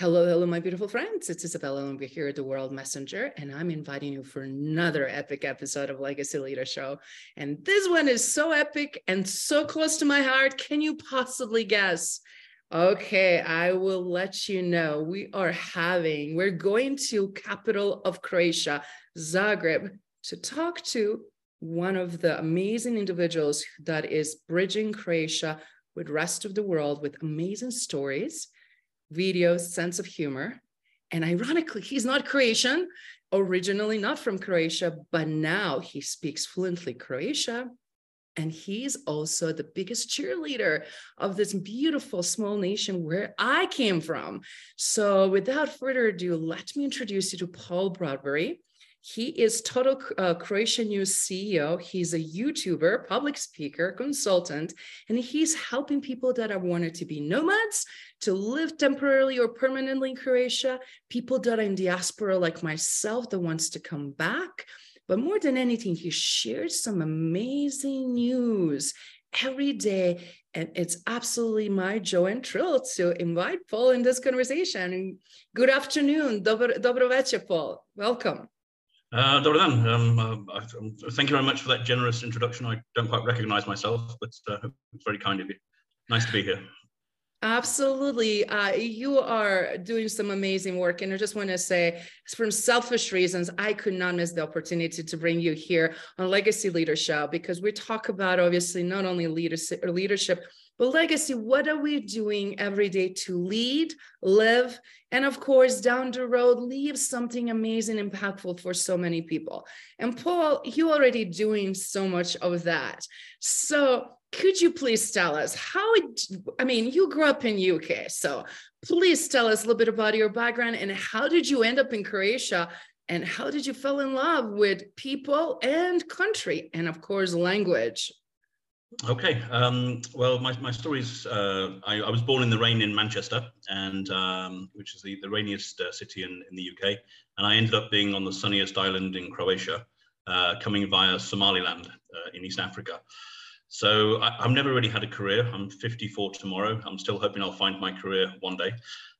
Hello, hello, my beautiful friends. It's Isabella, and we're here at the World Messenger, and I'm inviting you for another epic episode of Legacy Leader Show. And this one is so epic and so close to my heart. Can you possibly guess? Okay, I will let you know. We are having, we're going to capital of Croatia, Zagreb, to talk to one of the amazing individuals that is bridging Croatia with rest of the world with amazing stories videos, sense of humor. And ironically, he's not Croatian, originally not from Croatia, but now he speaks fluently Croatia. And he's also the biggest cheerleader of this beautiful small nation where I came from. So, without further ado, let me introduce you to Paul Bradbury. He is Total uh, Croatian News CEO. He's a YouTuber, public speaker, consultant, and he's helping people that are wanted to be nomads, to live temporarily or permanently in Croatia, people that are in diaspora like myself that wants to come back. But more than anything, he shares some amazing news every day. And it's absolutely my joy and thrill to invite Paul in this conversation. Good afternoon. Dobro, dobro večer, Paul. Welcome. Uh, um, uh, thank you very much for that generous introduction. I don't quite recognize myself, but uh, it's very kind of you. Nice to be here. Absolutely. Uh, you are doing some amazing work. And I just want to say, from selfish reasons, I could not miss the opportunity to bring you here on Legacy Leadership because we talk about obviously not only leadership, leadership but legacy, what are we doing every day to lead, live, and of course, down the road, leave something amazing, impactful for so many people? And Paul, you're already doing so much of that. So could you please tell us how it, I mean, you grew up in UK, so please tell us a little bit about your background and how did you end up in Croatia and how did you fall in love with people and country and of course language Okay. Um, well, my, my story is uh, I, I, was born in the rain in Manchester, and um, which is the, the rainiest uh, city in, in the UK. And I ended up being on the sunniest island in Croatia, uh, coming via Somaliland uh, in East Africa. So I, have never really had a career. I'm 54 tomorrow. I'm still hoping I'll find my career one day.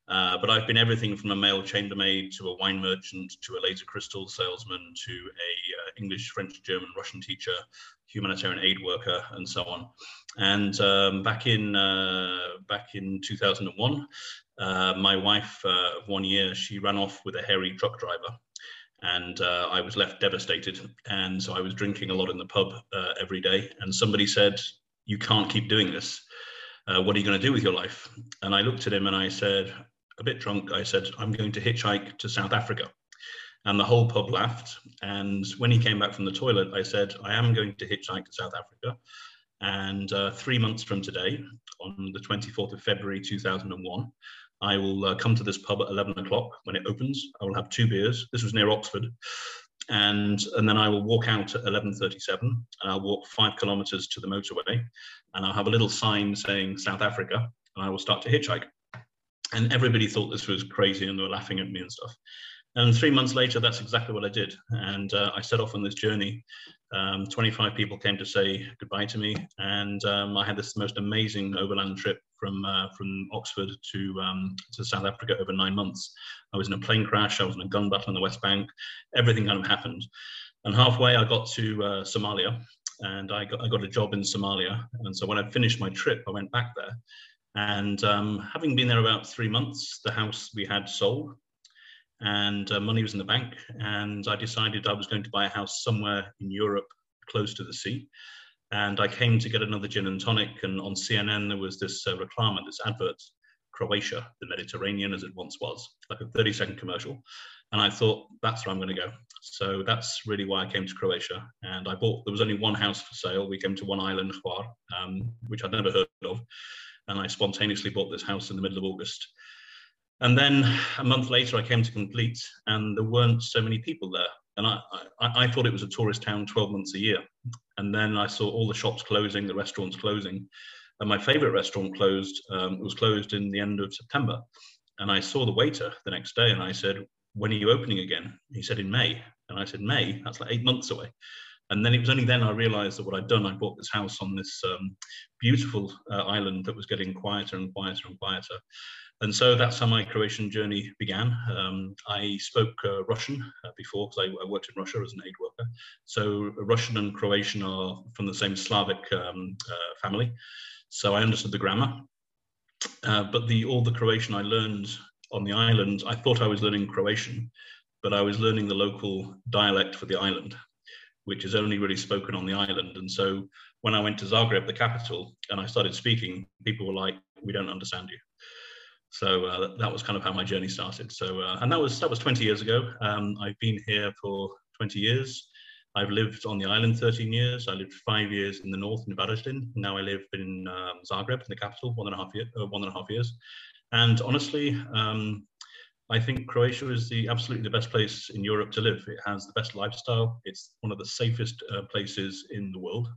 Uh, but I've been everything from a male chambermaid to a wine merchant to a laser crystal salesman to a uh, English, French, German, Russian teacher, humanitarian aid worker, and so on. And um, back in uh, back in 2001, uh, my wife uh, of one year she ran off with a hairy truck driver, and uh, I was left devastated. And so I was drinking a lot in the pub every day. And somebody said, "You can't keep doing this." Uh, what are you going to do with your life? And I looked at him and I said, a bit drunk, I said, I'm going to hitchhike to South Africa. And the whole pub laughed. And when he came back from the toilet, I said, I am going to hitchhike to South Africa. And uh, three months from today, on the 24th of February 2001, I will uh, come to this pub at 11 o'clock when it opens. I will have two beers. This was near Oxford. And, and then I will walk out at 11.37 and I'll walk five kilometers to the motorway and I'll have a little sign saying South Africa and I will start to hitchhike and everybody thought this was crazy and they were laughing at me and stuff. And three months later, that's exactly what I did. And uh, I set off on this journey. Um, 25 people came to say goodbye to me. And um, I had this most amazing overland trip from, uh, from Oxford to, um, to South Africa over nine months. I was in a plane crash, I was in a gun battle in the West Bank. Everything kind of happened. And halfway, I got to uh, Somalia and I got, I got a job in Somalia. And so when I finished my trip, I went back there and um, having been there about three months, the house we had sold and uh, money was in the bank. And I decided I was going to buy a house somewhere in Europe close to the sea. And I came to get another gin and tonic. And on CNN, there was this uh, this advert, Croatia, the Mediterranean as it once was, like a 30 second commercial. And I thought, that's where I'm going to go. So that's really why I came to Croatia. And I bought, there was only one house for sale. We came to one island, Hvar, um, which I'd never heard of. And I spontaneously bought this house in the middle of August. And then a month later, I came to Complete, and there weren't so many people there. And I, I, I thought it was a tourist town 12 months a year. And then I saw all the shops closing, the restaurants closing. And my favorite restaurant closed, um, was closed in the end of September. And I saw the waiter the next day and I said, When are you opening again? He said, In May. And I said, May? That's like eight months away. And then it was only then I realized that what I'd done, I bought this house on this um, beautiful uh, island that was getting quieter and quieter and quieter. And so that's how my Croatian journey began. Um, I spoke uh, Russian uh, before because I, I, worked in Russia as an aid worker. So Russian and Croatian are from the same Slavic um, uh, family. So I understood the grammar. Uh, but the all the Croatian I learned on the island, I thought I was learning Croatian, but I was learning the local dialect for the island, which is only really spoken on the island. And so when I went to Zagreb, the capital, and I started speaking, people were like, "We don't understand you." So uh, that was kind of how my journey started. So uh, and that was that was 20 years ago. Um, I've been here for 20 years. I've lived on the island 13 years. I lived five years in the north in Varaždin. Now I live in um, Zagreb, in the capital, one and a half year, uh, one and a half years. And honestly, um, I think Croatia is the absolutely the best place in Europe to live. It has the best lifestyle. It's one of the safest uh, places in the world.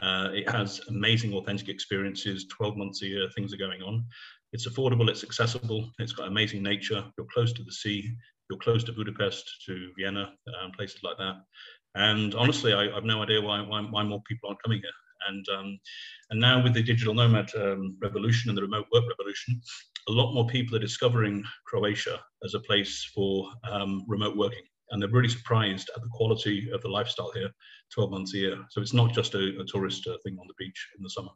Uh, it has amazing, authentic experiences. 12 months a year, things are going on. It's affordable. It's accessible. It's got amazing nature. You're close to the sea. You're close to Budapest, to Vienna, um, places like that. And honestly, I, have no idea why, why, why, more people aren't coming here. And, um, and now with the digital nomad um, revolution and the remote work revolution, a lot more people are discovering Croatia as a place for um, remote working. And they're really surprised at the quality of the lifestyle here 12 months a year. So it's not just a, a tourist uh, thing on the beach in the summer.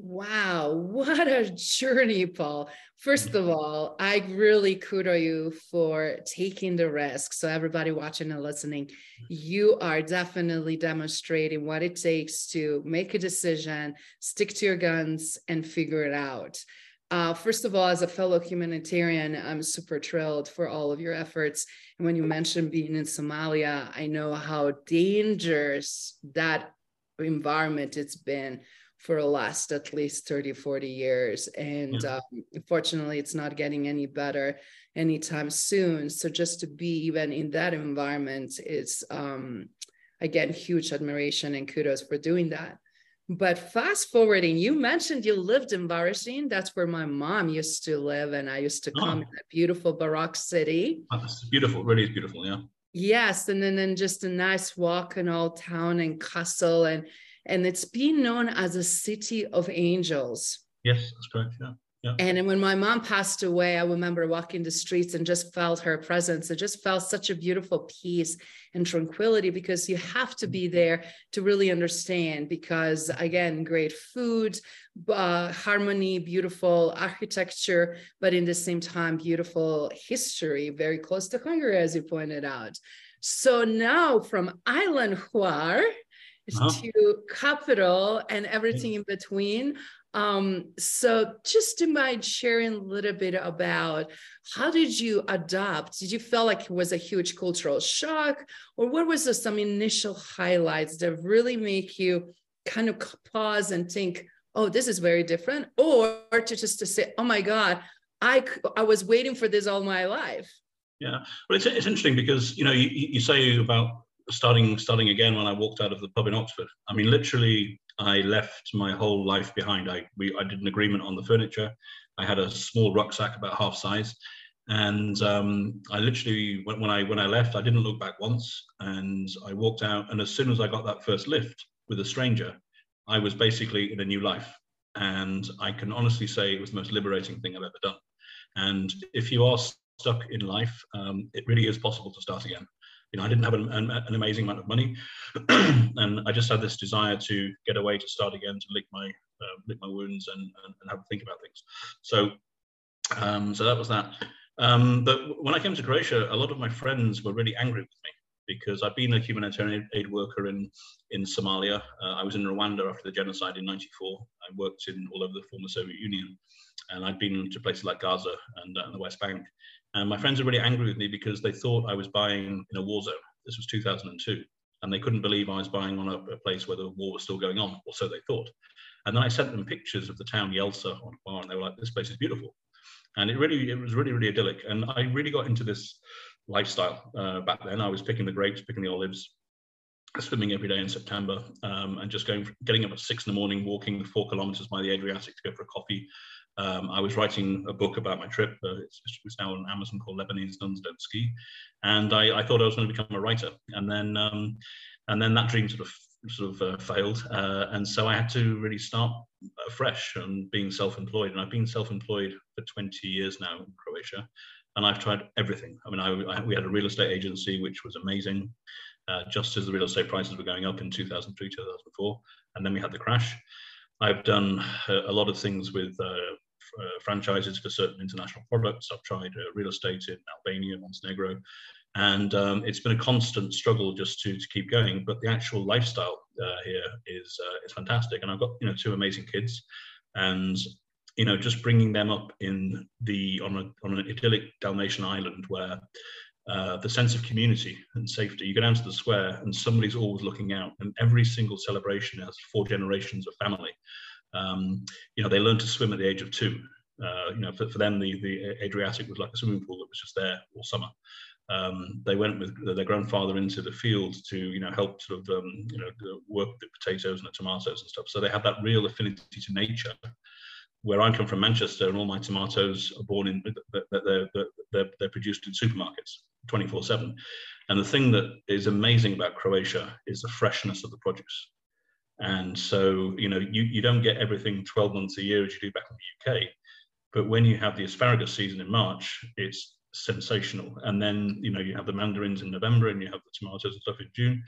Wow, what a journey, Paul. First of all, I really kudo you for taking the risk. So, everybody watching and listening, you are definitely demonstrating what it takes to make a decision, stick to your guns, and figure it out. Uh, first of all, as a fellow humanitarian, I'm super thrilled for all of your efforts. And when you mentioned being in Somalia, I know how dangerous that environment it's been for the last at least 30 40 years and yeah. um, unfortunately it's not getting any better anytime soon so just to be even in that environment is um, again huge admiration and kudos for doing that but fast forwarding you mentioned you lived in Varaždin. that's where my mom used to live and i used to oh. come oh. in that beautiful baroque city oh, beautiful really is beautiful yeah yes and then, then just a nice walk in old town and castle and and it's been known as a city of angels. Yes, that's correct. Yeah. Yeah. And when my mom passed away, I remember walking the streets and just felt her presence. It just felt such a beautiful peace and tranquility because you have to be there to really understand. Because again, great food, uh, harmony, beautiful architecture, but in the same time, beautiful history, very close to Hungary, as you pointed out. So now from Island Hvar, uh-huh. to capital and everything in between. Um, so just to mind sharing a little bit about how did you adopt? Did you feel like it was a huge cultural shock, or what was some initial highlights that really make you kind of pause and think, oh, this is very different, or to just to say, oh my God, I I was waiting for this all my life. Yeah, well, it's, it's interesting because you know you, you say about starting starting again when I walked out of the pub in Oxford. I mean, literally, I left my whole life behind. I we I did an agreement on the furniture. I had a small rucksack about half size, and um, I literally when, when I when I left, I didn't look back once, and I walked out. And as soon as I got that first lift with a stranger, I was basically in a new life. And I can honestly say it was the most liberating thing I've ever done. And if you are stuck in life, um, it really is possible to start again you know, I didn't have an, an, an amazing amount of money, and I just had this desire to get away, to start again, to lick my uh, lick my wounds, and, and, and have a think about things. So, um, so that was that. Um, but when I came to Croatia, a lot of my friends were really angry with me because I've been a humanitarian aid worker in in Somalia. Uh, I was in Rwanda after the genocide in '94. I worked in all over the former Soviet Union, and I'd been to places like Gaza and, uh, and the West Bank. And my friends were really angry with me because they thought I was buying in a war zone. This was 2002. And they couldn't believe I was buying on a, a place where the war was still going on, or so they thought. And then I sent them pictures of the town Jelsa on Hvar, and they were like, "This place is beautiful," and it really, it was really, really idyllic. And I really got into this lifestyle uh, back then. I was picking the grapes, picking the olives, swimming every day in September, um, and just going, getting up at six in the morning, walking four kilometers by the Adriatic to go for a coffee. Um, I was writing a book about my trip. Uh, it's, it's, now on Amazon called Lebanese Nuns Don't Ski, and I, I, thought I was going to become a writer. And then, um, and then that dream sort of sort of uh, failed, uh, and so I had to really start afresh and being self-employed. And I've been self-employed for 20 years now in Croatia, and I've tried everything. I mean, I, I, we had a real estate agency which was amazing, uh, just as the real estate prices were going up in 2003, 2004, and then we had the crash. I've done a, lot of things with uh, franchises for certain international products. I've tried uh, real estate in Albania, Montenegro, and um, it's been a constant struggle just to, to keep going. But the actual lifestyle uh, here is uh, is fantastic, and I've got you know two amazing kids, and you know just bringing them up in the on a on an idyllic Dalmatian island where. Uh, the sense of community and safety. You go down to the square, and somebody's always looking out. And every single celebration has four generations of family. Um, you know, they learned to swim at the age of two. Uh, you know, for, for them, the, the Adriatic was like a swimming pool that was just there all summer um, they went with their grandfather into the field to you know help sort of um, you know work the potatoes and the tomatoes and stuff. So they have that real affinity to nature. Where I come from, Manchester, and all my tomatoes are born in they're, they're, they're produced in supermarkets 24/7. And the thing that is amazing about Croatia is the freshness of the produce. And so you know you you don't get everything 12 months a year as you do back in the UK. But when you have the asparagus season in March, it's sensational. And then you know you have the mandarins in November, and you have the tomatoes and stuff in June,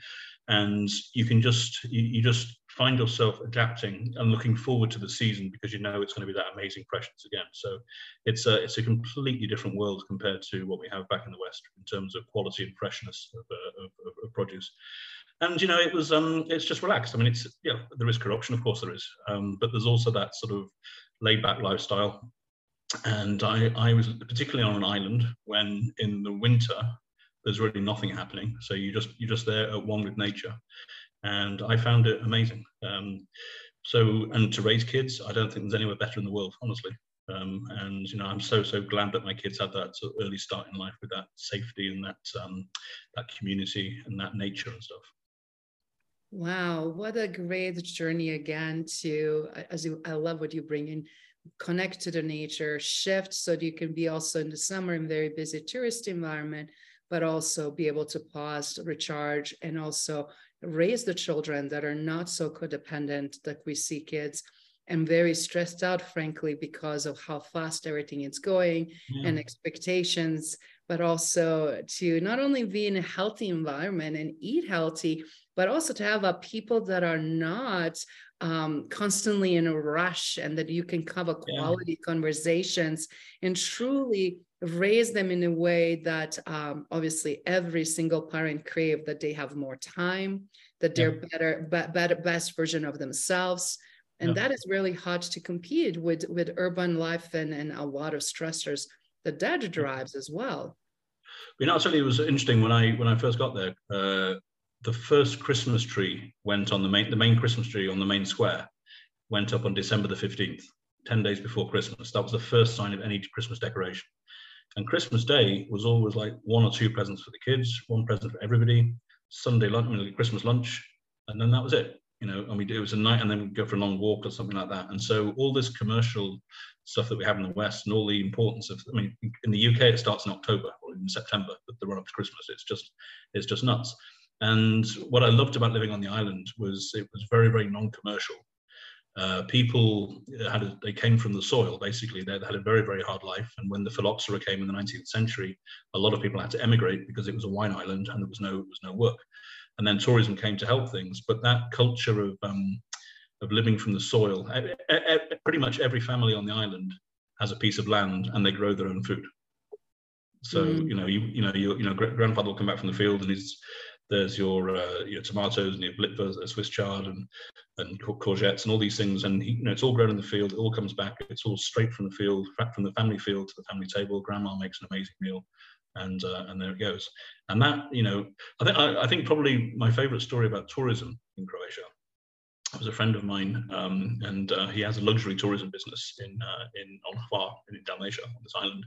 and you can just you, you just find yourself adapting and looking forward to the season because you know it's going to be that amazing freshness again. So it's a it's a completely different world compared to what we have back in the west in terms of quality and freshness of, uh, of, of, of produce. And you know it was um it's just relaxed. I mean it's yeah there is corruption of course there is, um, but there's also that sort of laid back lifestyle and I, I was particularly on an island when in the winter there's really nothing happening. So you just you're just there at one with nature, and I found it amazing. Um, so and to raise kids, I don't think there's anywhere better in the world, honestly. Um, and you know, I'm so so glad that my kids had that sort of early start in life with that safety and that um, that community and that nature and stuff. Wow, what a great journey again! To as you, I love what you bring in connect to the nature, shift so that you can be also in the summer in very busy tourist environment, but also be able to pause, recharge, and also raise the children that are not so codependent that we see kids and very stressed out, frankly, because of how fast everything is going yeah. and expectations, but also to not only be in a healthy environment and eat healthy, but also to have a people that are not um, constantly in a rush and that you can cover quality yeah. conversations and truly raise them in a way that um, obviously every single parent crave that they have more time that they're yeah. better be- better best version of themselves and yeah. that is really hard to compete with with urban life and, and a lot of stressors that that drives as well you know, actually, it was interesting when I when I first got there. Uh, the first Christmas tree went on the main the main Christmas tree on the main square went up on December the 15th, 10 days before Christmas. That was the first sign of any Christmas decoration. And Christmas Day was always like one or two presents for the kids, one present for everybody, Sunday lunch, I mean, Christmas lunch, and then that was it. You know, and we do it was a night and then we'd go for a long walk or something like that. And so all this commercial stuff that we have in the West and all the importance of I mean in the UK it starts in October or in September, but the run up to Christmas, it's just it's just nuts. And what I loved about living on the island was it was very, very non-commercial. Uh, people had a, they came from the soil basically. They had a very very hard life. And when the phylloxera came in the 19th century a lot of people had to emigrate because it was a wine island and there was no there was no work. And then tourism came to help things. But that culture of um, of living from the soil pretty much every family on the island has a piece of land and they grow their own food. So mm. you know you you know you, you know grandfather will come back from the field and he's there's your uh, your tomatoes and your blitva, a Swiss chard, and and courgettes and all these things. And you know, it's all grown in the field. It all comes back. It's all straight from the field, from the family field to the family table. Grandma makes an amazing meal, and uh, and there it goes. And that you know, I think I, I think probably my favourite story about tourism in Croatia was a friend of mine, um, and uh, he has a luxury tourism business in uh, in on Hvar in Dalmatia on this island.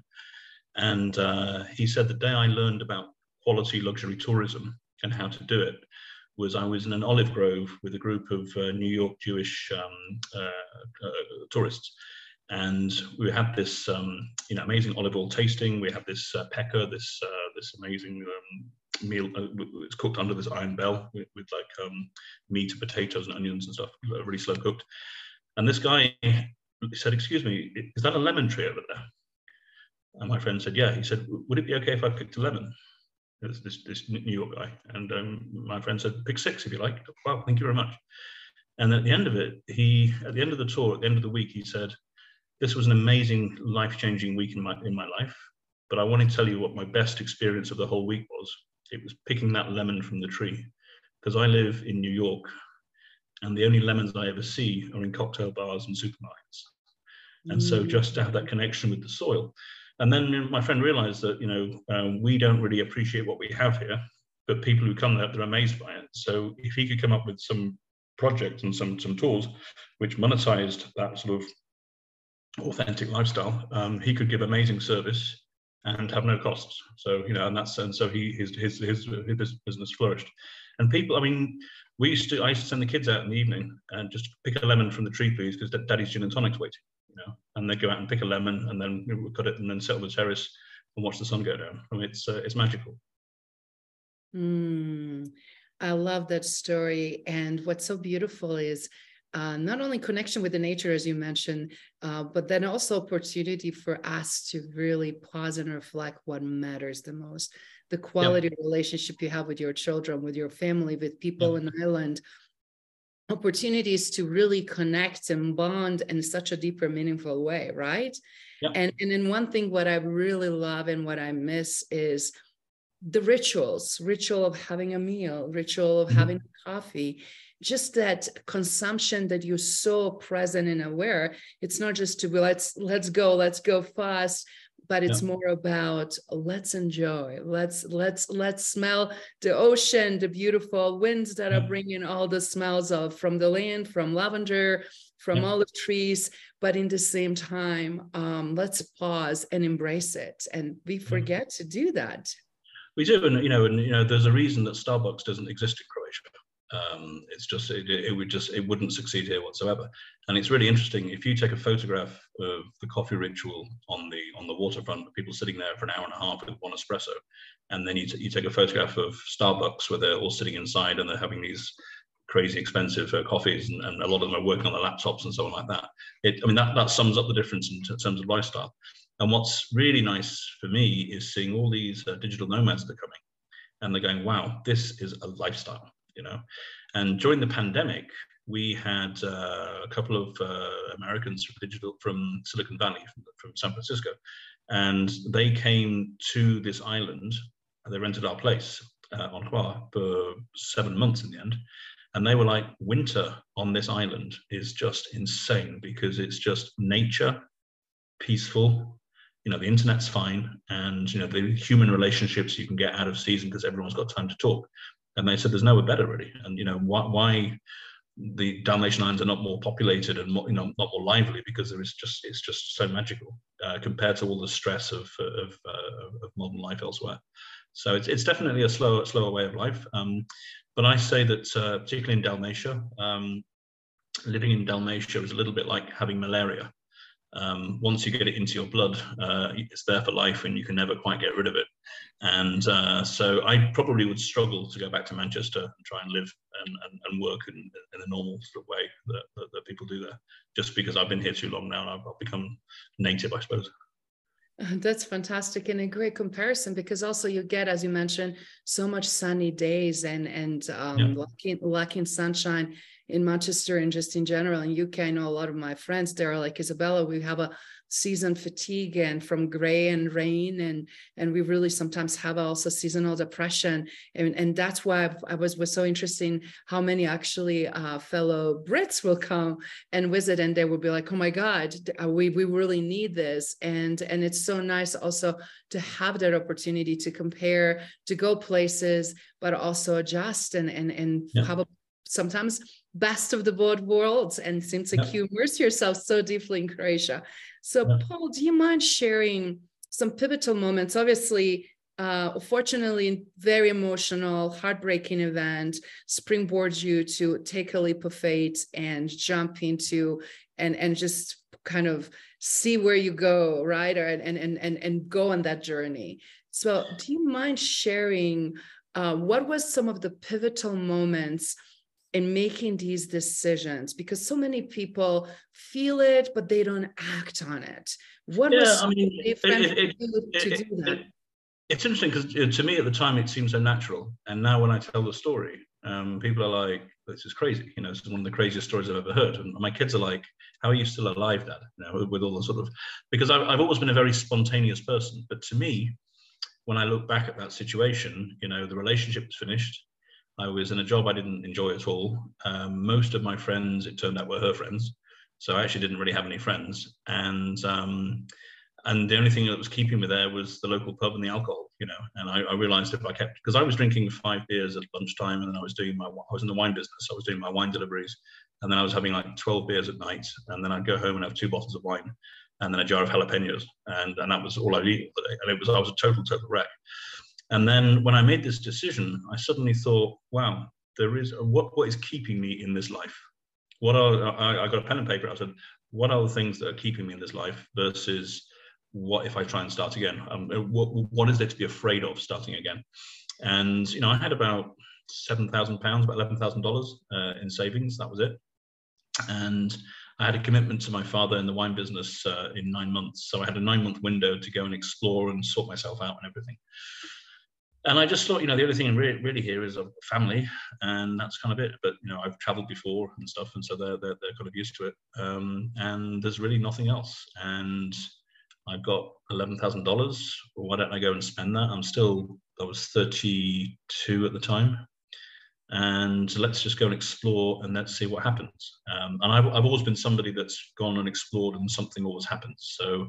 And uh, he said the day I learned about quality luxury tourism and how to do it was I was in an olive grove with a group of uh, New York Jewish um, uh, uh, tourists, and we had this um, you know amazing olive oil tasting. We had this uh, peka, this uh, this amazing um, meal. Uh, it's cooked under this iron bell with, with like um, meat and potatoes and onions and stuff, really slow cooked. And this guy said, "Excuse me, is that a lemon tree over there?" And my friend said, "Yeah." He said, "Would it be okay if I picked a lemon?" This, this, this New York guy. And um, my friend said, pick six if you like. Wow, thank you very much. And at the end of it, he, at the end of the tour, at the end of the week, he said, this was an amazing, life-changing week in my, in my life. But I want to tell you what my best experience of the whole week was. It was picking that lemon from the tree. Because I live in New York, and the only lemons I ever see are in cocktail bars and supermarkets. And mm. so just to have that connection with the soil. And then my friend realized that, you know, um, we don't really appreciate what we have here, but people who come there, they're amazed by it. So if he could come up with some projects and some, some tools which monetized that sort of authentic lifestyle, um, he could give amazing service and have no costs. So, you know, and that's, and so he, his, his, his, his business flourished. And people, I mean, we used to, I used to send the kids out in the evening and just pick a lemon from the tree, please, because daddy's gin and tonic's waiting you know, and they go out and pick a lemon and then we cut it and then sit on the terrace and watch the sun go down. I mean, it's uh, it's magical. Mm, I love that story, and what's so beautiful is. Uh, not only connection with the nature, as you mentioned, uh, but then also opportunity for us to really pause and reflect what matters the most. The quality of relationship you have with your children, with your family, with people in the island, opportunities to really connect and bond in such a deeper meaningful way right yep. and and then one thing what i really love and what i miss is the rituals ritual of having a meal ritual of mm-hmm. having coffee just that consumption that you're so present and aware it's not just to be let's let's go let's go fast but it's yeah. more about let's enjoy let's let's let's smell the ocean the beautiful winds that yeah. are bringing all the smells of from the land from lavender from yeah. olive trees but in the same time um, let's pause and embrace it and we forget to do that we do and you know and you know there's a reason that starbucks doesn't exist in croatia um, it's just it, it, would just it wouldn't succeed here whatsoever. And it's really interesting if you take a photograph of the coffee ritual on the on the waterfront, people sitting there for an hour and a half with one espresso, and then you, t- you take a photograph of Starbucks where they're all sitting inside and they're having these crazy expensive uh, coffees, and, and, a lot of them are working on their laptops and so on like that. It, I mean that that sums up the difference in t- terms of lifestyle. And what's really nice for me is seeing all these uh, digital nomads that are coming, and they're going, "Wow, this is a lifestyle." you know. And during the pandemic, we had uh, a couple of uh, Americans from digital from Silicon Valley, from, from, San Francisco, and they came to this island. They rented our place uh, on Hvar for seven months in the end, and they were like, "Winter on this island is just insane because it's just nature, peaceful." You know, the internet's fine, and you know the human relationships you can get out of season because everyone's got time to talk and they said there's nowhere better really and you know why, why the Dalmatian Islands are not more populated and more, you know not more lively because there is just it's just so magical uh, compared to all the stress of of, uh, of, modern life elsewhere. So it's, it's definitely a slower slower way of life. Um, but I say that uh, particularly in Dalmatia, um, living in Dalmatia is a little bit like having malaria um, once you get it into your blood, uh, it's there for life and you can never quite get rid of it. And uh, so I probably would struggle to go back to Manchester and try and live and, and, and work in, in a normal sort of way that, that, that, people do there, just because I've been here too long now and I've, I've become native, I suppose. That's fantastic and a great comparison because also you get, as you mentioned, so much sunny days and and um, yeah. lacking, lacking sunshine in Manchester and just in general in UK, I know a lot of my friends there are like Isabella. We have a season fatigue and from gray and rain and and we really sometimes have also seasonal depression and and that's why i was was so interesting how many actually uh, fellow brits will come and visit and they will be like oh my god uh, we we really need this and and it's so nice also to have that opportunity to compare to go places but also adjust and and and yeah. have a, sometimes best of the both worlds and seems like yeah. you immerse yourself so deeply in Croatia. So, yeah. Paul, do you mind sharing some pivotal moments? Obviously, uh, fortunately, very emotional, heartbreaking event springboards you to take a leap of faith and jump into and and just kind of see where you go, right? Or and and and and go on that journey. So, do you mind sharing uh, what was some of the pivotal moments? In making these decisions because so many people feel it but they don't act on it. What yeah, was I mean, it, it, it, to do that? it's interesting because to me at the time it seems so natural and now when i tell the story um, people are like this is crazy you know this is one of the craziest stories i've ever heard and my kids are like how are you still alive dad? You know with all the sort of because I've, I've always been a very spontaneous person but to me when i look back at that situation you know the relationship was finished I was in a job I didn't enjoy at all. Um, most of my friends, it turned out, were her friends. So I actually didn't really have any friends. And um, and the only thing that was keeping me there was the local pub and the alcohol, you know. And I, I realized if I kept, because I was drinking five beers at lunchtime, and then I was doing my, I was in the wine business, I was doing my wine deliveries, and then I was having like 12 beers at night, and then I'd go home and have two bottles of wine, and then a jar of jalapenos, and and that was all I'd eat. And it was I was a total total wreck. And then when I made this decision, I suddenly thought, wow, there is what, what is keeping me in this life? What are, I, I got a pen and paper. I said, what are the things that are keeping me in this life versus what if I try and start again? Um, uh, what, what is there to be afraid of starting again? And, you know, I had about £7,000, about $11,000 uh, in savings. That was it. And I had a commitment to my father in the wine business uh, in nine months. So I had a nine month window to go and explore and sort myself out and everything and I just thought, you know, the only thing really, really here is a family, and that's kind of it. But you know, I've travelled before and stuff, and so they're they're, they're kind of used to it. Um, and there's really nothing else. And I've got eleven thousand dollars. Why don't I go and spend that? I'm still I was 32 at the time, and let's just go and explore and let's see what happens. Um, and I've I've always been somebody that's gone and explored, and something always happens. So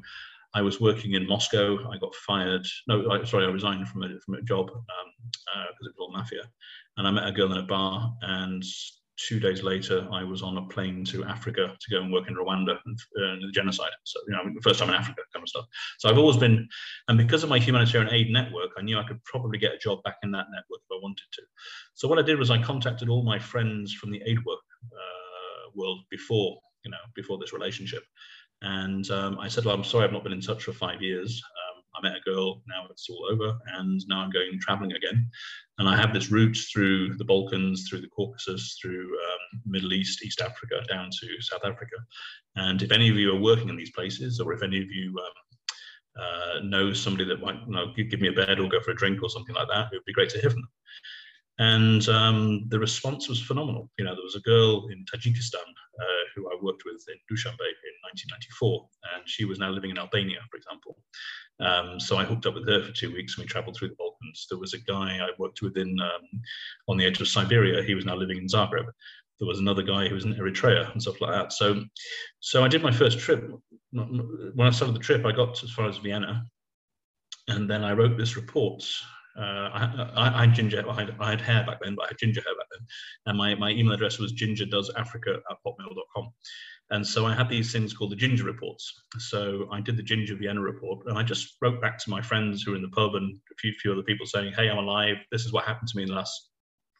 I was working in Moscow. I got fired. No, I, sorry, I resigned from a from a job because um, uh, it was all mafia. And I met a girl in a bar, and two days later, I was on a plane to Africa to go and work in Rwanda and uh, the genocide. So, you know, first time in Africa, kind of stuff. So I've always been, and because of my humanitarian aid network, I knew I could probably get a job back in that network if I wanted to. So what I did was I contacted all my friends from the aid work uh, world before, you know, before this relationship, and um, I said, well, I'm sorry, I've not been in touch for five years. Um, I met a girl, now it's all over, and now I'm going traveling again. And I have this route through the Balkans, through the Caucasus, through um, Middle East, East Africa, down to South Africa. And if any of you are working in these places, or if any of you um, uh, know somebody that might you know, give me a bed or go for a drink or something like that, it would be great to hear from them and um, the response was phenomenal. You know, there was a girl in Tajikistan uh, who I worked with in Dushanbe in 1994, and she was now living in Albania, for example. Um, so I hooked up with her for two weeks, and we travelled through the Balkans. There was a guy I worked with in um, on the edge of Siberia. He was now living in Zagreb. There was another guy who was in Eritrea and stuff like that. So, so I did my first trip. When I started the trip, I got as far as Vienna, and then I wrote this report uh, I, I, I, had ginger, I had, I had, hair back then, but I had ginger hair back then. And my, my email address was gingerdoesafrica at hotmail.com. And so I had these things called the ginger reports. So I did the ginger Vienna report and I just wrote back to my friends who were in the pub and a few, few other people saying, Hey, I'm alive. This is what happened to me in the last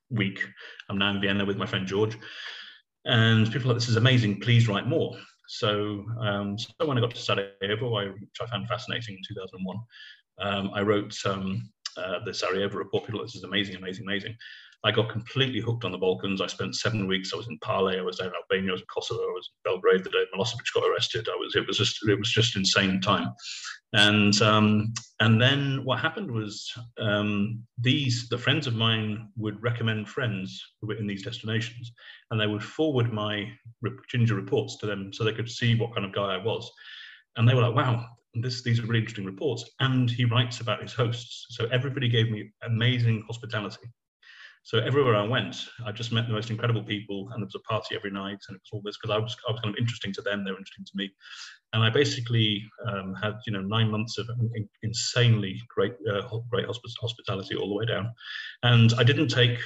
week. I'm now in Vienna with my friend George. And people like, this is amazing. Please write more. So, um, so when I got to Sarajevo, which I found fascinating in 2001, um, I wrote um, uh, the Sarajevo report. People, this is amazing, amazing, amazing. I got completely hooked on the Balkans. I spent seven weeks. I was in Pale. I was in Albania. I was in Kosovo. I was in Belgrade the day Milosevic got arrested. I was. It was just. It was just insane time. And um, and then what happened was um, these the friends of mine would recommend friends who were in these destinations, and they would forward my ginger reports to them so they could see what kind of guy I was. And they were like, "Wow, this, these are really interesting reports. And he writes about his hosts. So everybody gave me amazing hospitality. So everywhere I went, I just met the most incredible people, and there was a party every night, and it was all this because I was I was kind of interesting to them, they were interesting to me, and I basically um, had you know nine months of insanely great uh, great hospitality all the way down, and I didn't take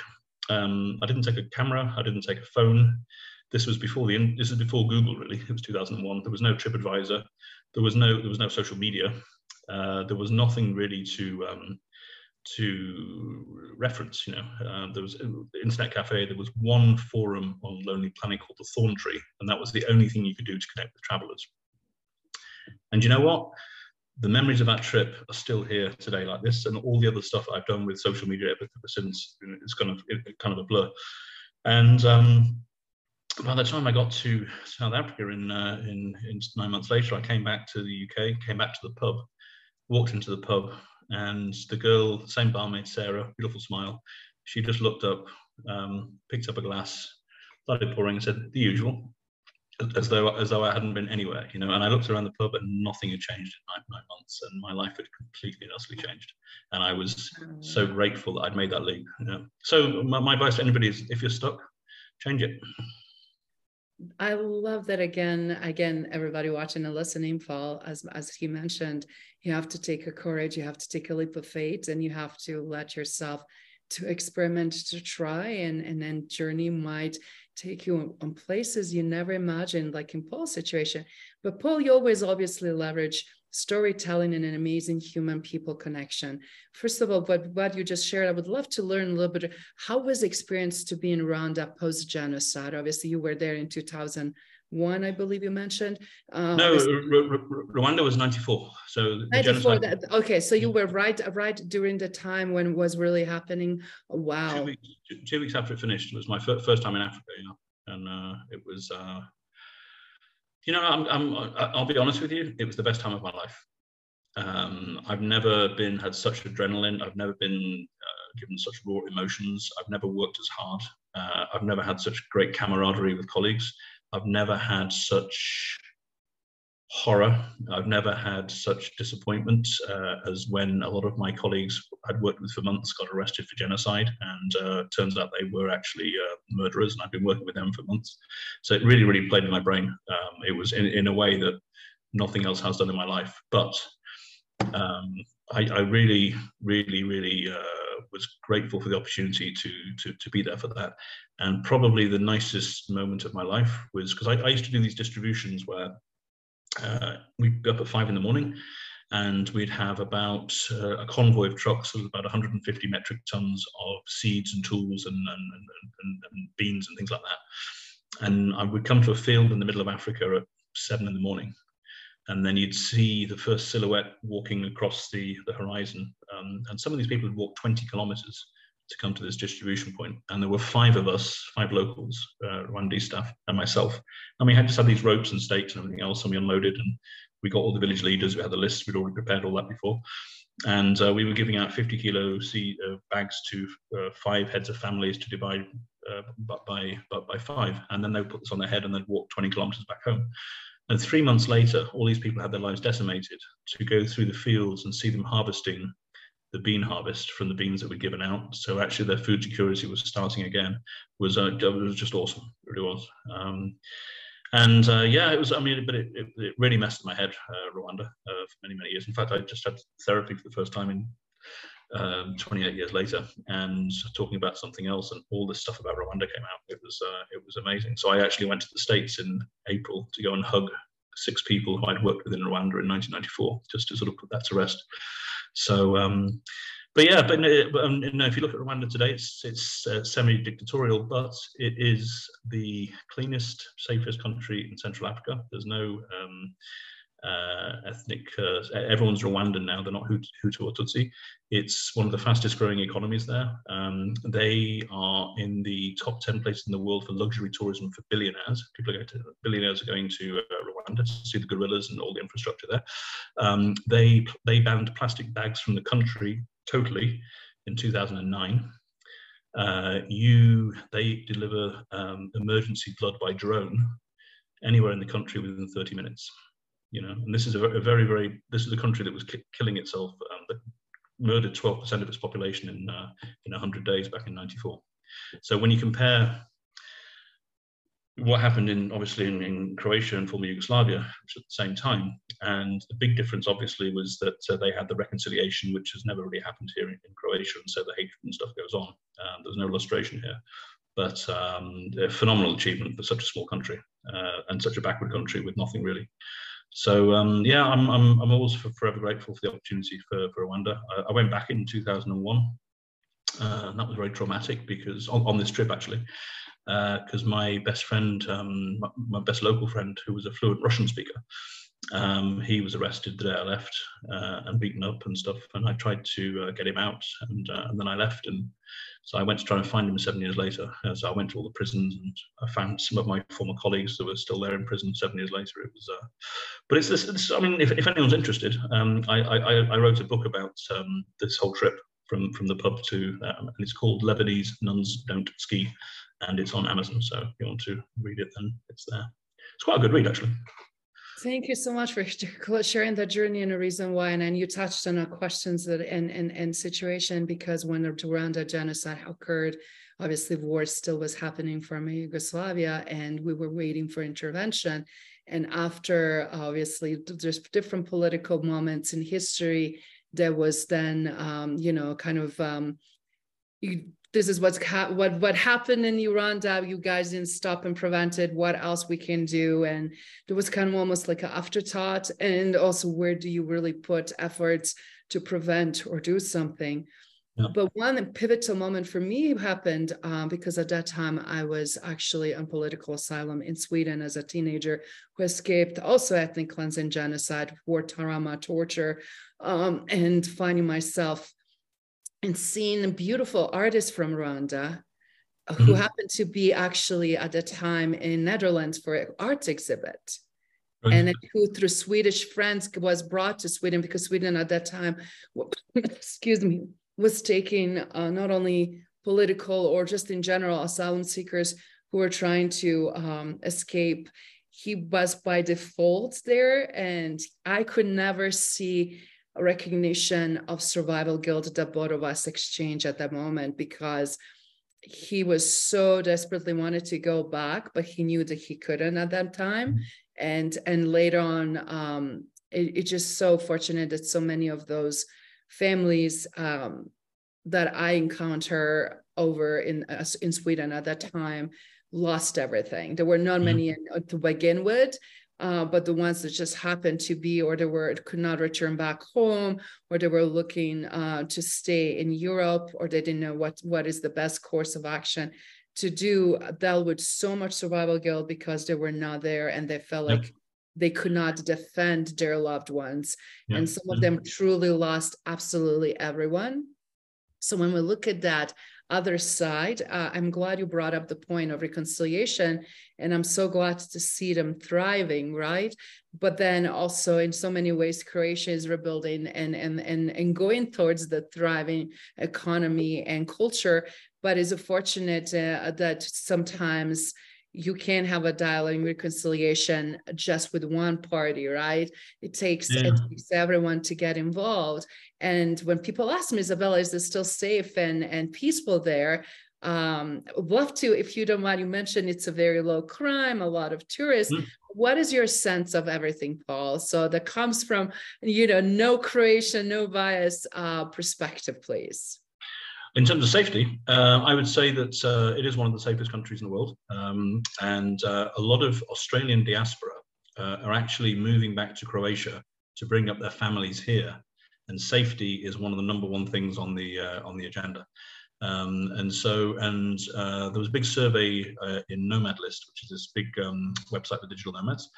um, I didn't take a camera, I didn't take a phone. This was before the this is before Google really. It was 2001. There was no TripAdvisor, there was no there was no social media. Uh, there was nothing really to um, to reference. You know, uh, there was internet cafe. There was one forum on Lonely Planet called the Thorn Tree, and that was the only thing you could do to connect with travelers. And you know what? The memories of that trip are still here today, like this, and all the other stuff I've done with social media ever since. It's kind of it, kind of a blur. And um, by the time I got to South Africa in, uh, in, in nine months later, I came back to the UK, came back to the pub, walked into the pub, and the girl, same barmaid, Sarah, beautiful smile, she just looked up, um, picked up a glass, started pouring, and said the usual, as though as though I hadn't been anywhere, you know. And I looked around the pub, and nothing had changed in nine, nine months, and my life had completely and utterly changed. And I was so mm. grateful that I'd made that leap. You know? So my, my advice to anybody is, if you're stuck, change it. I love that again. Again, everybody watching and listening, Paul, as as he mentioned, you have to take a courage, you have to take a leap of faith, and you have to let yourself to experiment, to try, and and then journey might take you on places you never imagined, like in Paul's situation. But Paul, you always obviously leverage storytelling and an amazing human people connection. First of all, what, what you just shared, I would love to learn a little bit. How was the experience to be in Rwanda post genocide? Obviously, you were there in 2001, I believe you mentioned. Uh, no, Rwanda was 94. So 94. That, okay, so you were right, right during the time when it was really happening. Wow. Two weeks, two weeks after it finished, it was my first time in Africa, you know, and uh, it was. Uh, you know, I'm, I'm, I'll be honest with you, it was the best time of my life. Um, I've never been had such adrenaline. I've never been uh, given such raw emotions. I've never worked as hard. Uh, I've never had such great camaraderie with colleagues. I've never had such horror. I've never had such disappointment uh, as when a lot of my colleagues I'd worked with for months got arrested for genocide, and uh, turns out they were actually uh, murderers, and I've been working with them for months. So it really, really played in my brain. Um, it was in, in a way that nothing else has done in my life. But um, I, I, really, really, really uh, was grateful for the opportunity to, to, to be there for that. And probably the nicest moment of my life was because I, I used to do these distributions where uh, we'd be up at five in the morning and we'd have about uh, a convoy of trucks with about 150 metric tons of seeds and tools and, and, and, and, beans and things like that. And I would come to a field in the middle of Africa at seven in the morning. And then you'd see the first silhouette walking across the, the horizon. Um, and some of these people had walked 20 kilometers to come to this distribution point. And there were five of us, five locals, uh, Rwandese staff and myself. And we had just had these ropes and stakes and everything else, and we unloaded and we got all the village leaders. We had the list. We'd already prepared all that before. And uh, we were giving out 50 kilo seed, uh, bags to uh, five heads of families to divide uh, by, by, by five. And then they would put this on their head and then walk 20 kilometers back home. And three months later, all these people had their lives decimated to go through the fields and see them harvesting the bean harvest from the beans that were given out. So actually, their food security was starting again. was uh, it was just awesome. It really was. Um, and uh, yeah, it was. I mean, but it, it, it really messed my head, uh, Rwanda, uh, for many many years. In fact, I just had therapy for the first time in um, 28 years later, and talking about something else, and all this stuff about Rwanda came out. It was uh, it was amazing. So I actually went to the states in April to go and hug six people who I'd worked with in Rwanda in 1994, just to sort of put that to rest. So, um, but yeah, but, but um, you know, if you look at Rwanda today, it's it's uh, semi-dictatorial, but it is the cleanest, safest country in Central Africa. There's no um, uh, ethnic, uh, everyone's Rwandan now, they're not Hutu or Tutsi. It's one of the fastest growing economies there. Um, they are in the top 10 places in the world for luxury tourism for billionaires. People are going to, billionaires are going to uh, Rwanda to see the gorillas and all the infrastructure there. Um, they, they banned plastic bags from the country totally in 2009. Uh, you, they deliver um, emergency blood by drone anywhere in the country within 30 minutes you know and this is a, a very very this is a country that was ki- killing itself um, that murdered 12% of its population in uh, in 100 days back in 94 so when you compare what happened in obviously in, in, Croatia and former Yugoslavia, at the same time, and the big difference obviously was that uh, they had the reconciliation, which has never really happened here in, in Croatia, and so the hatred and stuff goes on. Um, there's no lustration here, but um, a phenomenal achievement for such a small country uh, and such a backward country with nothing really. So um, yeah, I'm, I'm, I'm always forever grateful for the opportunity for, for Rwanda. I, I went back in 2001. Uh, that was very traumatic because on, on this trip actually, because uh, my best friend, um, my, my, best local friend, who was a fluent Russian speaker, um, he was arrested the day I left uh, and beaten up and stuff. And I tried to uh, get him out, and, uh, and then I left. And so I went to try and find him seven years later. Uh, so I went to all the prisons and I found some of my former colleagues that were still there in prison seven years later. It was, uh, but it's this. It's, I mean, if, if anyone's interested, um, I, I, I wrote a book about um, this whole trip from from the pub to, um, and it's called Lebanese Nuns Don't Ski, and it's on Amazon. So if you want to read it, then it's there. It's quite a good read actually. Thank you so much for sharing that journey and the reason why. And you touched on our questions that and, and, and situation because when the Rwanda genocide occurred, obviously war still was happening from Yugoslavia and we were waiting for intervention. And after obviously there's different political moments in history, there was then, um, you know, kind of um, this is what's ha- what what happened in Rwanda. You guys didn't stop and prevent it. What else we can do? And there was kind of almost like an afterthought. And also, where do you really put efforts to prevent or do something? Yeah. But one pivotal moment for me happened um, because at that time I was actually on political asylum in Sweden as a teenager who escaped also ethnic cleansing, genocide, war trauma, torture, um, and finding myself and seeing beautiful artists from Rwanda uh, who mm-hmm. happened to be actually at the time in Netherlands for an art exhibit. Right. And who through Swedish friends was brought to Sweden because Sweden at that time, excuse me, was taking uh, not only political or just in general asylum seekers who were trying to um, escape. He was by default there, and I could never see recognition of survival guilt that both of us exchange at that moment because he was so desperately wanted to go back but he knew that he couldn't at that time mm-hmm. and and later on um it, it's just so fortunate that so many of those families um that i encounter over in uh, in sweden at that time lost everything there were not mm-hmm. many to begin with uh, but the ones that just happened to be or they were could not return back home or they were looking uh, to stay in europe or they didn't know what what is the best course of action to do dealt with so much survival guilt because they were not there and they felt yep. like they could not defend their loved ones yep. and some of them truly lost absolutely everyone so when we look at that other side. Uh, I'm glad you brought up the point of reconciliation, and I'm so glad to see them thriving, right? But then also, in so many ways, Croatia is rebuilding and and and and going towards the thriving economy and culture. But it's fortunate uh, that sometimes you can't have a dialogue and reconciliation just with one party, right? It takes, yeah. it takes everyone to get involved. And when people ask me, Isabella, is it still safe and, and peaceful there? Um, love to, if you don't mind, you mentioned it's a very low crime, a lot of tourists. Mm. What is your sense of everything, Paul? So that comes from, you know, no Croatian, no bias uh, perspective, please. In terms of safety, uh, I would say that uh, it is one of the safest countries in the world. Um, and uh, a lot of Australian diaspora uh, are actually moving back to Croatia to bring up their families here. And safety is one of the number one things on the, uh, on the agenda. Um, and so, and uh, there was a big survey in Nomad List, which is this big um, website for digital nomads.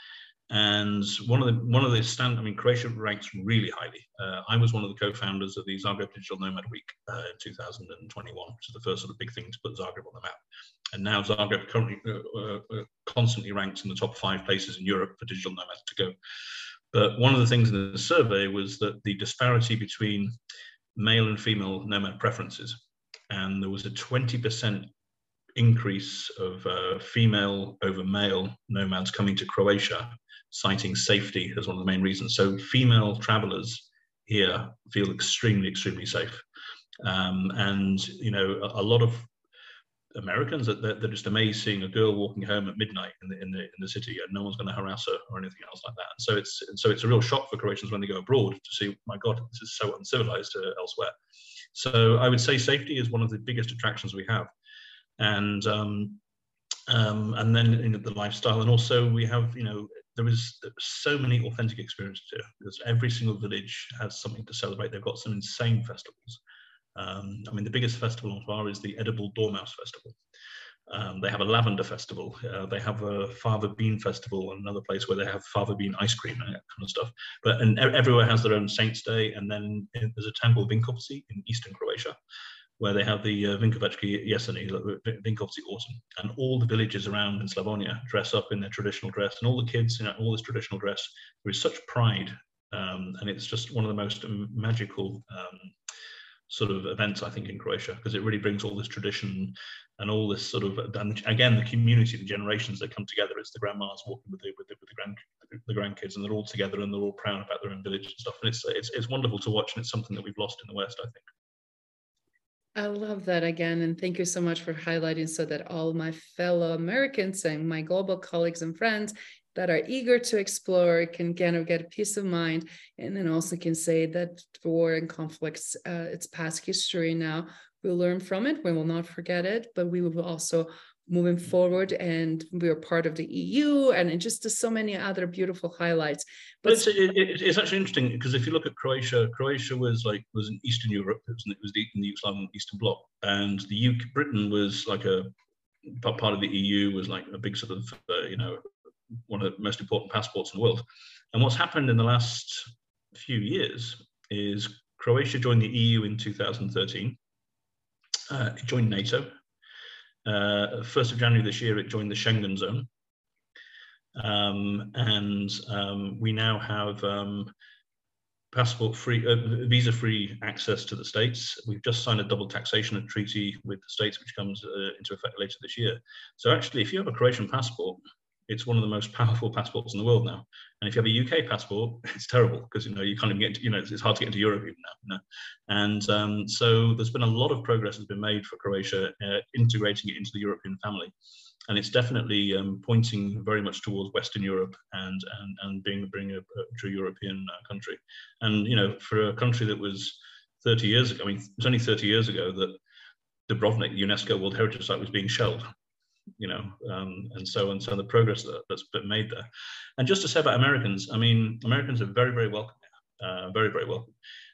And one of the one of the stand, I mean, Croatia ranks really highly. Uh, I was one of the co-founders of the Zagreb Digital Nomad Week uh, in 2021, which is the first sort of big thing to put Zagreb on the map. And now Zagreb currently uh, uh, uh, constantly ranks in the top five places in Europe for digital nomads to go. But one of the things in the survey was that the disparity between male and female nomad preferences, and there was a 20% increase of uh, female over male nomads coming to Croatia, citing safety as one of the main reasons. So female travelers here feel extremely, extremely safe. Um, and you know, a, a, lot of Americans that they're, just amazed seeing a girl walking home at midnight in the in the in the city, and no one's going to harass her or anything else like that. And so it's so it's a real shock for Croatians when they go abroad to see, my God, this is so uncivilized uh, elsewhere. So I would say safety is one of the biggest attractions we have and um, um, and then the lifestyle, and also we have you know there is so many authentic experiences here because every single village has something to celebrate. They've got some insane festivals. Um, I mean, the biggest festival on Hvar is the Edible Dormouse Festival. Um, they have a lavender festival. Uh, they have a fava bean festival, and another place where they have fava bean ice cream and that kind of stuff. But and everywhere has their own Saints Day, and then there's a temple Vinkovci in eastern Croatia, where they have the uh, Vinkovci Autumn, and all the villages around in Slavonia dress up in their traditional dress, and all the kids in all this traditional dress. There is such pride, um, and it's just one of the most magical um, sort of events I think in Croatia because it really brings all this tradition and all this sort of and again the community, the generations that come together. It's the grandmas walking with the with the, with the grand the grandkids, and they're all together and they're all proud about their own village and stuff. And it's it's it's wonderful to watch, and it's something that we've lost in the West, I think. I love that again. And thank you so much for highlighting so that all my fellow Americans and my global colleagues and friends that are eager to explore can kind of get peace of mind and then also can say that war and conflicts uh, it's past history now we'll learn from it we will not forget it but we will also moving forward and we are part of the EU and just so many other beautiful highlights. But it's, it, it's actually interesting because if you look at Croatia, Croatia was like was in Eastern Europe, it was, it was in the Eastern Bloc, and the UK, Britain was like a part of the EU was like a big sort of uh, you know one of the most important passports in the world. And what's happened in the last few years is Croatia joined the EU in 2013. Uh, it joined NATO uh, 1st of January this year, it joined the Schengen zone. Um, and um, we now have um, passport free, uh, visa free access to the States. We've just signed a double taxation treaty with the States, which comes uh, into effect later this year. So, actually, if you have a Croatian passport, it's one of the most powerful passports in the world now. And if you have a UK passport, it's terrible because you know you can't even get to, you know it's, hard to get into Europe even now. You know? And um, so there's been a lot of progress has been made for Croatia uh, integrating it into the European family, and it's definitely um, pointing very much towards Western Europe and and and being being a, a true European uh, country. And you know for a country that was 30 years ago, I mean it was only 30 years ago that Dubrovnik UNESCO World Heritage Site was being shelled you know, um, and so and so the progress that, has been made there. And just to say about Americans, I mean, Americans are very, very welcome, uh, very, very welcome.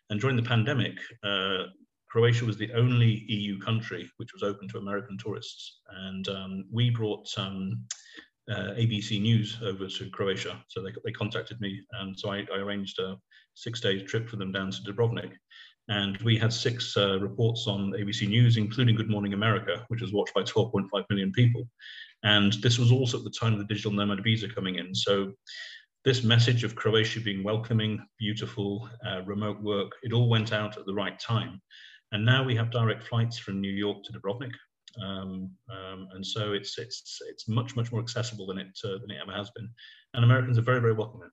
And during the pandemic, uh, Croatia was the only EU country which was open to American tourists, and um, we brought um, uh, ABC News over to Croatia. So they, they contacted me, and so I, I arranged a six-day trip for them down to Dubrovnik. And we had six uh, reports on ABC News, including Good Morning America, which was watched by 12.5 million people. And this was also at the time of the digital nomad visa coming in. So this message of Croatia being welcoming, beautiful, uh, remote work, it all went out at the right time. And now we have direct flights from New York to Dubrovnik. Um, um, and so it's, it's, it's much, much more accessible than it, uh, than it ever has been. And Americans are very, very welcoming.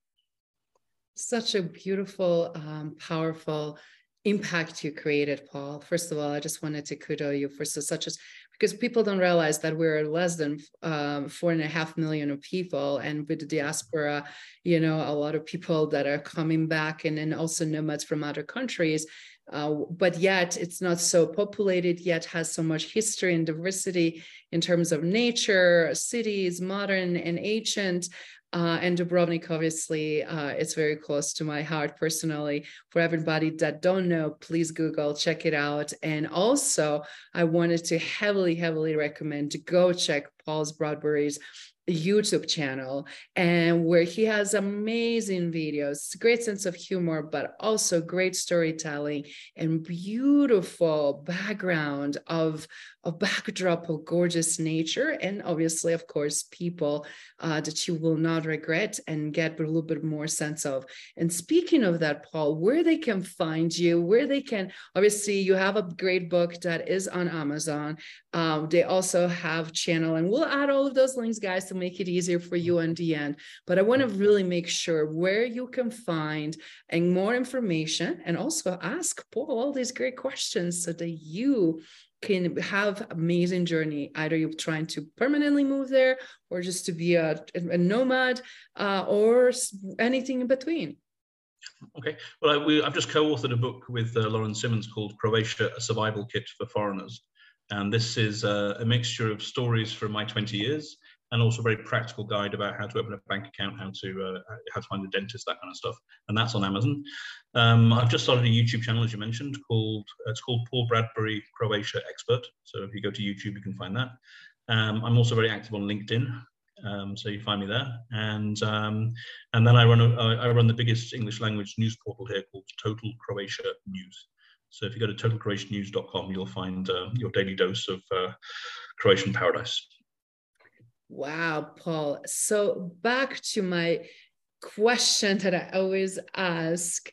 Such a beautiful, um, powerful impact you created, Paul. First of all, I just wanted to kudo you for so, such as because people don't realize that we're less than um, four and a half million of people, and with the diaspora, you know, a lot of people that are coming back, and then also nomads from other countries. Uh, but yet it's not so populated yet has so much history and diversity in terms of nature cities modern and ancient uh, and Dubrovnik, obviously, uh, it's very close to my heart personally. For everybody that don't know, please Google, check it out. And also, I wanted to heavily, heavily recommend to go check Paul's Bradbury's YouTube channel and where he has amazing videos, great sense of humor, but also great storytelling and beautiful background of a backdrop of gorgeous nature and obviously of course people uh, that you will not regret and get a little bit more sense of. And speaking of that paul where they can find you where they can obviously you have a great book that is on amazon. Um, they also have channel and we'll add all of those links guys to make it easier for you in the end but i want to really make sure where you can find and more information and also ask paul all these great questions so that you can have amazing journey. Either you're trying to permanently move there or just to be a, a nomad uh, or anything in between. Okay. Well I, we, i've just co-authored a book with uh, lauren simmonds called croatia a survival kit for foreigners. And this is a, a mixture of stories from my 20 years and also a very practical guide about how to open a bank account, how to uh, how to find a dentist, that kind of stuff. And that's on Amazon. Um, I've just started a YouTube channel, as you mentioned, called it's called Paul Bradbury Croatia Expert. So if you go to YouTube, you can find that. Um, I'm also very active on LinkedIn, um, so you find me there. And um, and then I run a, I run the biggest English language news portal here called Total Croatia News. So if you go to totalcroatianews.com, you'll find uh, your daily dose of uh, Croatian paradise. Wow, Paul. So back to my question that I always ask.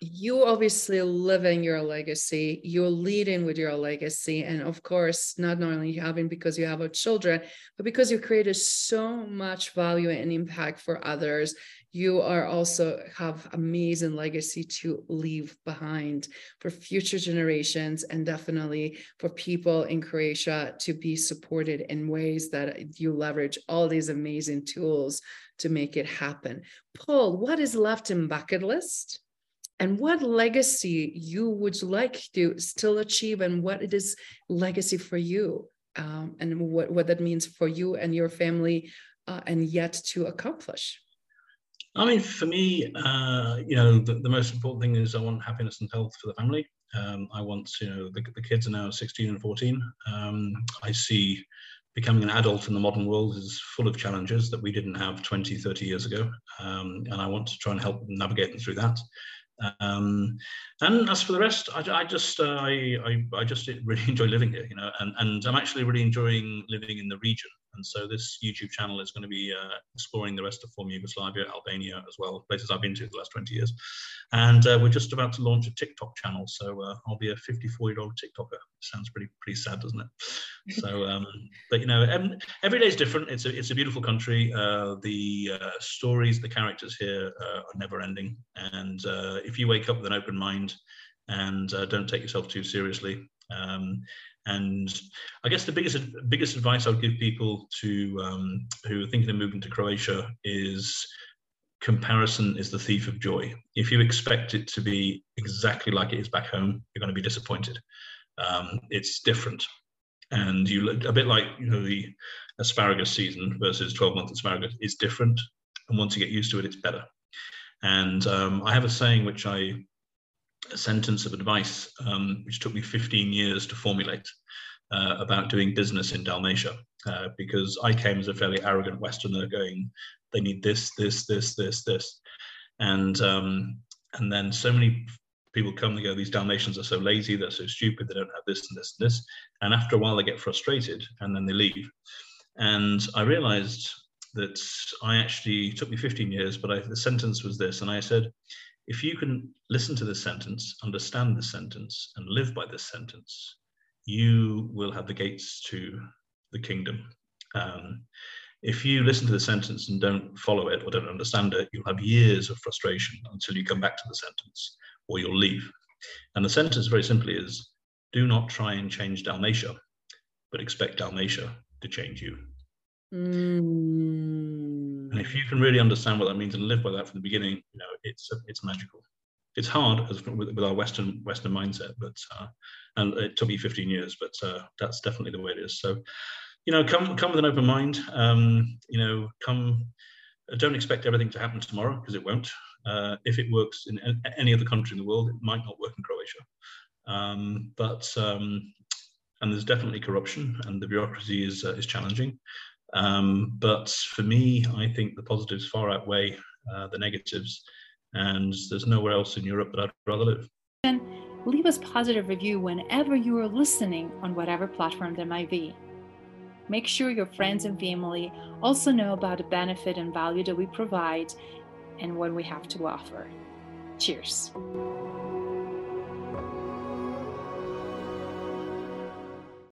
You obviously living your legacy, you're leading with your legacy. And of course, not only having because you have a children, but because you created so much value and impact for others you are also have amazing legacy to leave behind for future generations and definitely for people in Croatia to be supported in ways that you leverage all these amazing tools to make it happen. Paul, what is left in bucket list? And what legacy you would like to still achieve, and what it is legacy for you, um, and what, what that means for you and your family, uh, and yet to accomplish? I mean, for me, uh, you know, the, the, most important thing is I want happiness and health for the family. Um, I want, you know, the, the, kids are now 16 and 14. Um, I see becoming an adult in the modern world is full of challenges that we didn't have 20, 30 years ago. Um, and I want to try and help navigate them through that. Um, and as for the rest, I, I just uh, I, I, just really enjoy living here, you know, and, and I'm actually really enjoying living in the region. And so this YouTube channel is going to be uh, exploring the rest of former Yugoslavia, Albania as well, places I've been to the last 20 years. And uh, we're just about to launch a TikTok channel. So uh, I'll be a 54 year old TikToker. Sounds pretty pretty sad, doesn't it? So, um, but you know, every day is different. It's a it's a beautiful country. Uh, the uh, stories, the characters here uh, are never ending. And if you wake up with an open mind and don't take yourself too seriously, um, and I guess the biggest biggest advice I would give people to um, who are thinking of moving to Croatia is comparison is the thief of joy. If you expect it to be exactly like it is back home, you're going to be disappointed. Um, it's different, and you look a bit like you know the asparagus season versus 12 month asparagus is different, and once you get used to it, it's better. And um, I have a saying which I a sentence of advice, um, which took me 15 years to formulate uh, about doing business in Dalmatia, uh, because I came as a fairly arrogant Westerner going, they need this, this, this, this, this. And, um, and then so many people come and go, these Dalmatians are so lazy, they're so stupid, they don't have this and this and this. And after a while, they get frustrated and then they leave. And I realized that I actually took me 15 years, but I, the sentence was this, and I said, if you can listen to this sentence, understand this sentence, and live by this sentence, you will have the gates to the kingdom. Um, if you listen to the sentence and don't follow it or don't understand it, you'll have years of frustration until you come back to the sentence or you'll leave. And the sentence very simply is do not try and change Dalmatia, but expect Dalmatia to change you. Mm. And if you can really understand what that means and live by that from the beginning, you know, it's it's magical. It's hard as, with, with, our Western Western mindset, but uh, and it took me 15 years, but uh, that's definitely the way it is. So, you know, come come with an open mind. Um, you know, come. Don't expect everything to happen tomorrow because it won't. Uh, if it works in any other country in the world, it might not work in Croatia. Um, but um, and there's definitely corruption, and the bureaucracy is uh, is challenging. Um, but for me, I think the positives far outweigh uh, the negatives, and there's nowhere else in Europe that I'd rather live. And leave us positive review whenever you are listening on whatever platform there might be. Make sure your friends and family also know about the benefit and value that we provide and what we have to offer. Cheers.